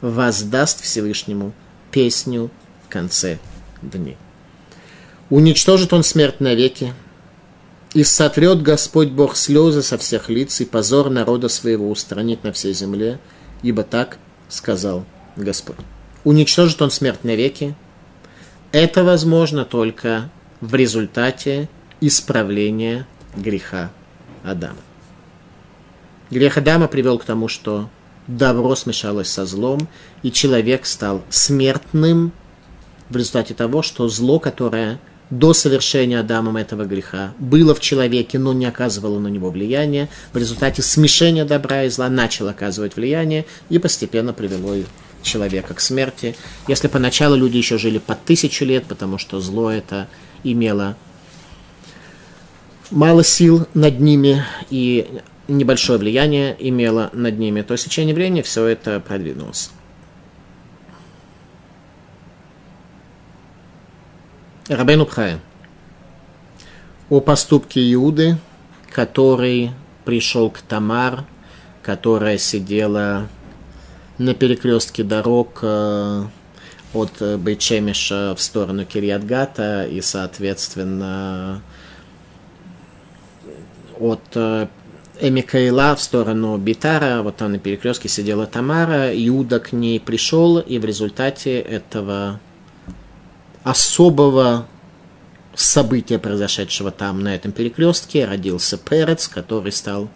воздаст Всевышнему песню конце дней. Уничтожит он смерть навеки, и сотрет Господь Бог слезы со всех лиц, и позор народа своего устранит на всей земле, ибо так сказал Господь. Уничтожит он смерть навеки. Это возможно только в результате исправления греха Адама. Грех Адама привел к тому, что добро смешалось со злом, и человек стал смертным в результате того, что зло, которое до совершения Адамом этого греха было в человеке, но не оказывало на него влияния. В результате смешения добра и зла начал оказывать влияние и постепенно привело человека к смерти. Если поначалу люди еще жили по тысячу лет, потому что зло это имело мало сил над ними и небольшое влияние имело над ними, то в течение времени все это продвинулось. Рабену Пхая. О поступке Иуды, который пришел к Тамар, которая сидела на перекрестке дорог э, от Бейчемиша в сторону Кирьятгата и, соответственно, от э, Эмикаила в сторону Битара, вот там на перекрестке сидела Тамара, Иуда к ней пришел, и в результате этого особого события, произошедшего там, на этом перекрестке, родился Перец, который стал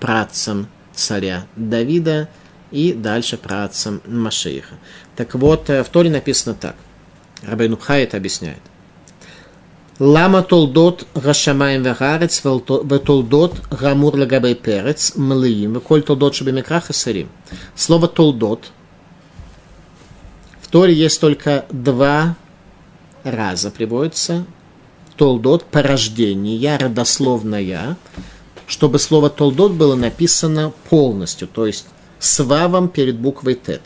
працем царя Давида и дальше працем Машииха. Так вот, э, в Торе написано так. Рабейну Пхай это объясняет. Лама толдот гашамаем вегарец ветолдот гамур лагабей перец млиим веколь толдот шабемикрах сырим. Слово толдот в Торе есть только два раза приводится толдот, порождение, родословная, чтобы слово толдот было написано полностью, то есть с вавом перед буквой тет.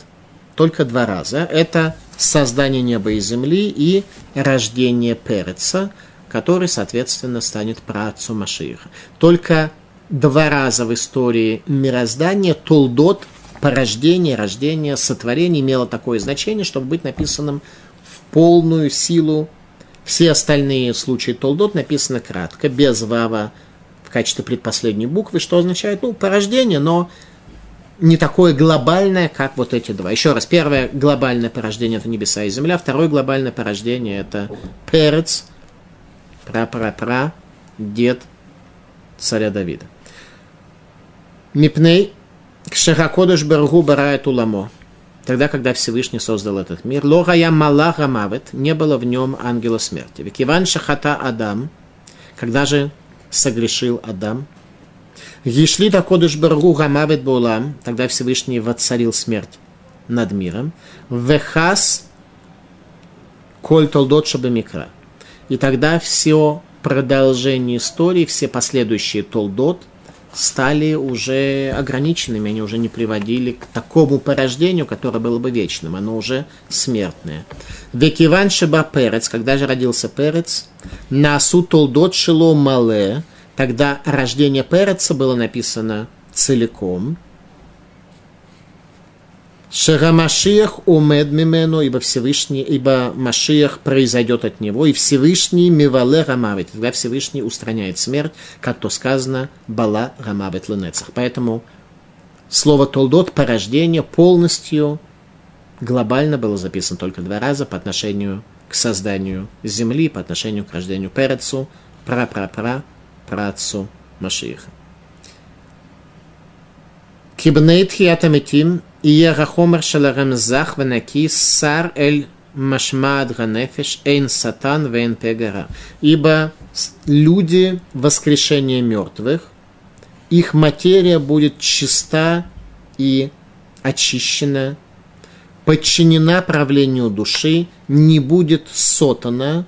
Только два раза. Это создание неба и земли и рождение Переца, который, соответственно, станет праотцом Машииха. Только два раза в истории мироздания толдот, порождение, рождение, сотворение имело такое значение, чтобы быть написанным полную силу. Все остальные случаи толдот написаны кратко, без вава в качестве предпоследней буквы, что означает, ну, порождение, но не такое глобальное, как вот эти два. Еще раз, первое глобальное порождение – это небеса и земля, второе глобальное порождение – это перец, пра-пра-пра, дед царя Давида. Мипней кшеракодыш бергу барает уламо тогда, когда Всевышний создал этот мир. Логая малаха мавет, не было в нем ангела смерти. Ведь Иван Шахата Адам, когда же согрешил Адам, Ешли такодыш баргу гамавет булам, тогда Всевышний воцарил смерть над миром. Вехас коль толдот шабамикра. И тогда все продолжение истории, все последующие толдот стали уже ограниченными, они уже не приводили к такому порождению, которое было бы вечным, оно уже смертное. Векиван Шеба Перец, когда же родился Перец, Насу Толдот Шило Мале, тогда рождение Переца было написано целиком – Шерамашиях умед мимену, ибо Всевышний, ибо Машиях произойдет от него, и Всевышний мивале рамавит, когда Всевышний устраняет смерть, как то сказано, бала рамавит ленецах. Поэтому слово толдот, порождение, полностью глобально было записано только два раза по отношению к созданию земли, по отношению к рождению Перецу, пра-пра-пра, працу Машииха. Кибнейт хиатамитим и я Иерахомер шаларем зах ванаки сар эль машмад ганефеш, эйн сатан вейн пегара. Ибо люди воскрешения мертвых, их материя будет чиста и очищена, подчинена правлению души, не будет сотана,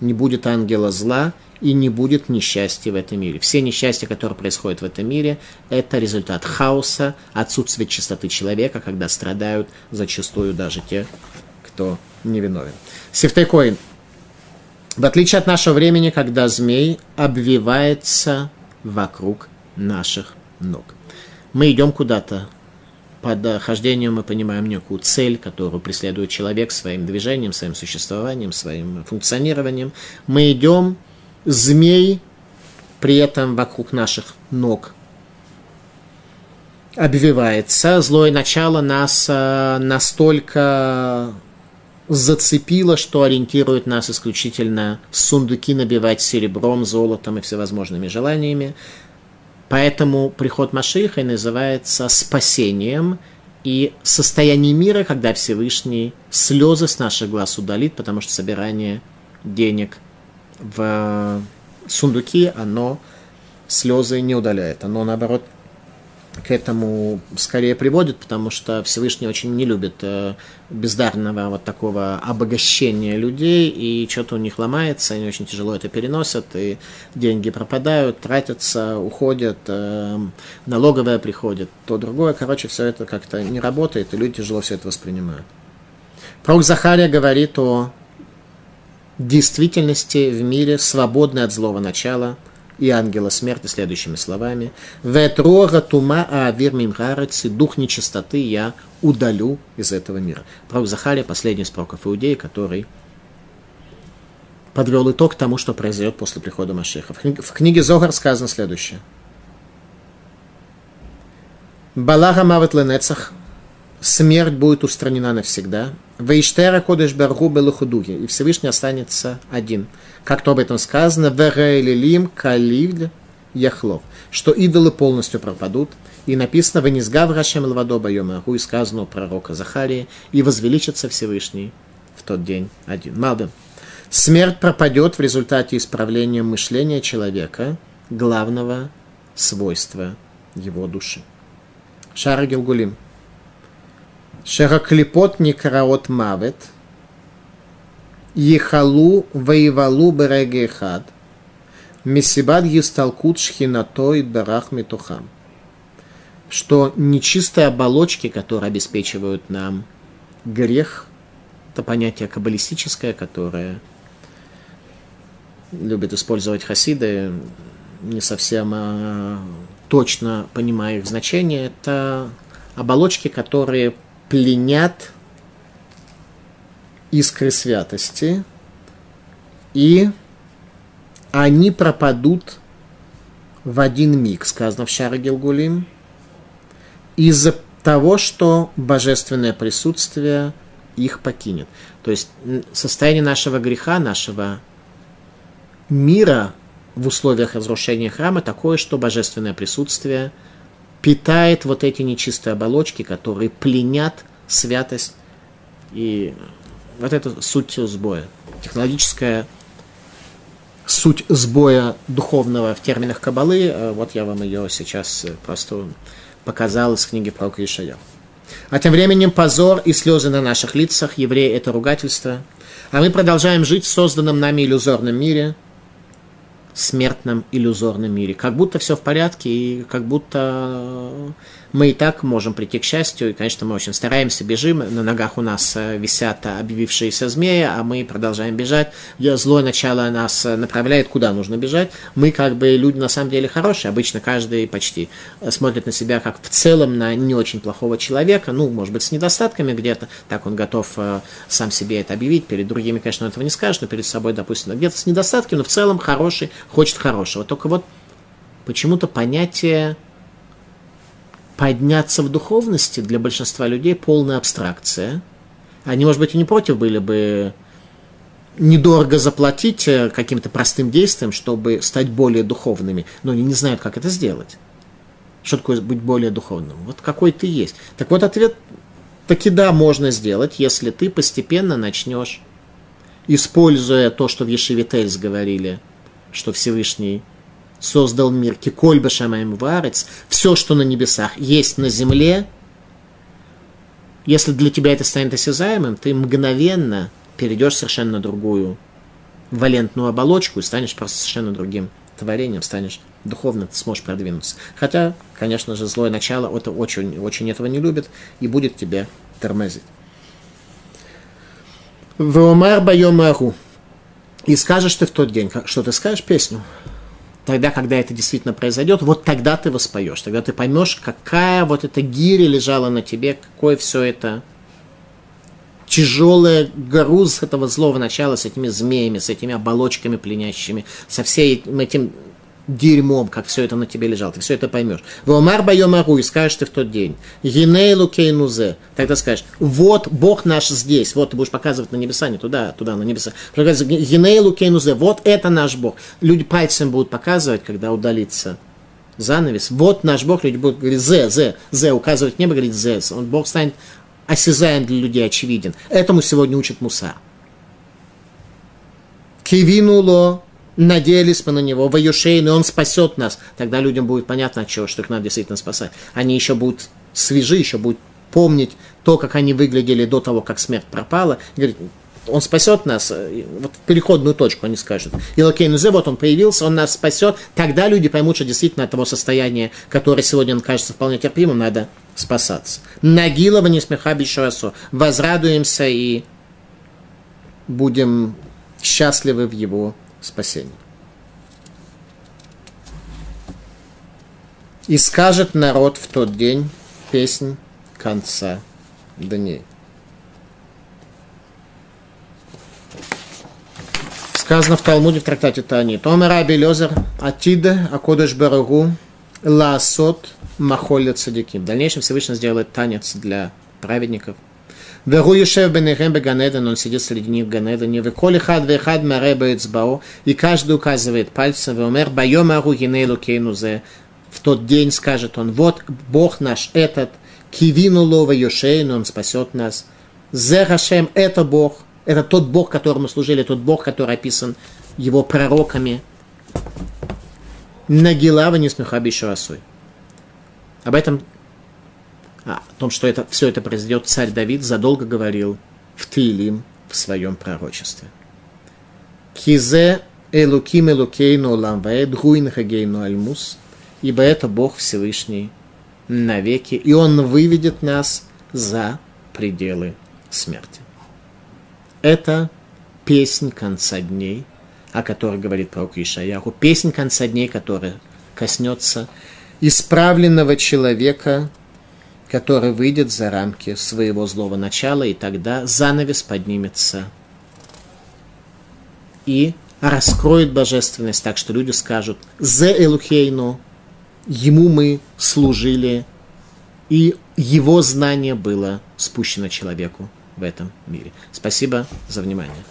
не будет ангела зла – и не будет несчастья в этом мире. Все несчастья, которые происходят в этом мире, это результат хаоса, отсутствия чистоты человека, когда страдают зачастую даже те, кто невиновен. Сифтейкоин. В отличие от нашего времени, когда змей обвивается вокруг наших ног. Мы идем куда-то, под хождением мы понимаем некую цель, которую преследует человек своим движением, своим существованием, своим функционированием. Мы идем змей при этом вокруг наших ног обвивается. Злое начало нас э, настолько зацепило, что ориентирует нас исключительно сундуки набивать серебром, золотом и всевозможными желаниями. Поэтому приход Машиха называется спасением и состояние мира, когда Всевышний слезы с наших глаз удалит, потому что собирание денег – в сундуки оно слезы не удаляет. Оно, наоборот, к этому скорее приводит, потому что Всевышний очень не любит э, бездарного вот такого обогащения людей, и что-то у них ломается, они очень тяжело это переносят, и деньги пропадают, тратятся, уходят, э, налоговая приходит, то другое, короче, все это как-то не работает, и люди тяжело все это воспринимают. Пророк Захария говорит о действительности в мире, свободны от злого начала и ангела смерти следующими словами. «Ветрога тума аавир мимгараци, дух нечистоты я удалю из этого мира». Пророк Захария, последний из пророков Иудеи, который подвел итог тому, что произойдет после прихода Машеха. В книге Зогар сказано следующее. Балага мавет ленецах, смерть будет устранена навсегда, Вейштера кодеш баргу белухудуги. И Всевышний останется один. Как то об этом сказано, верейлилим каливд яхлов. Что идолы полностью пропадут. И написано, «Венизгав Рашем Лвадоба Йомаху» и сказано у пророка Захарии, «И возвеличится Всевышний в тот день один». Малбим. Смерть пропадет в результате исправления мышления человека, главного свойства его души. Шара Гилгулим. Шераклипот некраот мавет, Ехалу воевалу берегехад, Месибад есталкут шхинатой барах метухам. Что нечистые оболочки, которые обеспечивают нам грех, это понятие каббалистическое, которое любят использовать хасиды, не совсем а, точно понимая их значение, это оболочки, которые пленят искры святости, и они пропадут в один миг, сказано в Шаре Гилгулим, из-за того, что божественное присутствие их покинет. То есть состояние нашего греха, нашего мира в условиях разрушения храма такое, что божественное присутствие – питает вот эти нечистые оболочки, которые пленят святость. И вот это суть сбоя. Технологическая суть сбоя духовного в терминах Кабалы, э, вот я вам ее сейчас э, просто показал из книги про Ишая. А тем временем позор и слезы на наших лицах, евреи – это ругательство. А мы продолжаем жить в созданном нами иллюзорном мире, смертном иллюзорном мире. Как будто все в порядке, и как будто мы и так можем прийти к счастью, и, конечно, мы очень стараемся, бежим, на ногах у нас э, висят объявившиеся змеи, а мы продолжаем бежать, злое начало нас направляет, куда нужно бежать, мы как бы люди на самом деле хорошие, обычно каждый почти смотрит на себя как в целом на не очень плохого человека, ну, может быть, с недостатками где-то, так он готов э, сам себе это объявить, перед другими, конечно, он этого не скажет, но перед собой, допустим, где-то с недостатками, но в целом хороший, хочет хорошего. Только вот почему-то понятие подняться в духовности для большинства людей полная абстракция. Они, может быть, и не против были бы недорого заплатить э, каким-то простым действием, чтобы стать более духовными, но они не знают, как это сделать. Что такое быть более духовным? Вот какой ты есть. Так вот, ответ таки да, можно сделать, если ты постепенно начнешь, используя то, что в Ешиве Тельс говорили, что Всевышний создал мир, киколь башамаем варец, все, что на небесах, есть на земле, если для тебя это станет осязаемым, ты мгновенно перейдешь совершенно на другую валентную оболочку и станешь просто совершенно другим творением, станешь духовно, ты сможешь продвинуться. Хотя, конечно же, злое начало это очень, очень этого не любит и будет тебя тормозить. Вомар байомару. И скажешь ты в тот день, что ты скажешь песню тогда, когда это действительно произойдет, вот тогда ты воспоешь, тогда ты поймешь, какая вот эта гиря лежала на тебе, какое все это тяжелый груз этого злого начала с этими змеями, с этими оболочками пленящими, со всем этим дерьмом, как все это на тебе лежало, ты все это поймешь. Вомар байомару, и скажешь ты в тот день, Гиней лукейнузе, тогда скажешь, вот Бог наш здесь, вот ты будешь показывать на небеса, не туда, туда, на небеса. Гиней лукейнузе, вот это наш Бог. Люди пальцем будут показывать, когда удалится занавес. Вот наш Бог, люди будут говорить, зе, зе, зе, указывать небо, говорить зе. Он, Бог станет осязаем для людей, очевиден. Этому сегодня учит Муса. Кивинуло надеялись мы на него, воюшейн, и он спасет нас. Тогда людям будет понятно, от чего, что их надо действительно спасать. Они еще будут свежи, еще будут помнить то, как они выглядели до того, как смерть пропала. Говорит, он спасет нас, вот в переходную точку они скажут. И Лакейнузе, вот он появился, он нас спасет. Тогда люди поймут, что действительно от того состояния, которое сегодня нам кажется вполне терпимым, надо спасаться. Нагилова не смеха бишуасу. Возрадуемся и будем счастливы в его спасения. И скажет народ в тот день песнь конца дней. Сказано в Талмуде в трактате Тани. Томер Аби Лезер Атида Акодыш Барагу Лаасот Махоля Цадики. В дальнейшем Всевышний сделает танец для праведников – Вегу Юшев Бенехем Беганеден, он сидит среди них в Ганедане, Веколи хад вехад маре Эцбао, и каждый указывает пальцем, Веомер Байом Ару Гинейлу Кейнузе, в тот день скажет он, вот Бог наш этот, Кивину Лова Йошейну, он спасет нас. Зерашем – это Бог, это тот Бог, которому служили, тот Бог, который описан его пророками. Нагилава не смехаби Об этом о том, что это, все это произойдет, царь Давид задолго говорил в Тилим в своем пророчестве. Кизе элуким элукейну ламваэд гуин хагейну альмус, ибо это Бог Всевышний навеки, и Он выведет нас за пределы смерти. Это песнь конца дней, о которой говорит пророк Ишаяху, песнь конца дней, которая коснется исправленного человека, который выйдет за рамки своего злого начала, и тогда занавес поднимется и раскроет божественность, так что люди скажут «Зе Элухейну», ему мы служили, и его знание было спущено человеку в этом мире. Спасибо за внимание.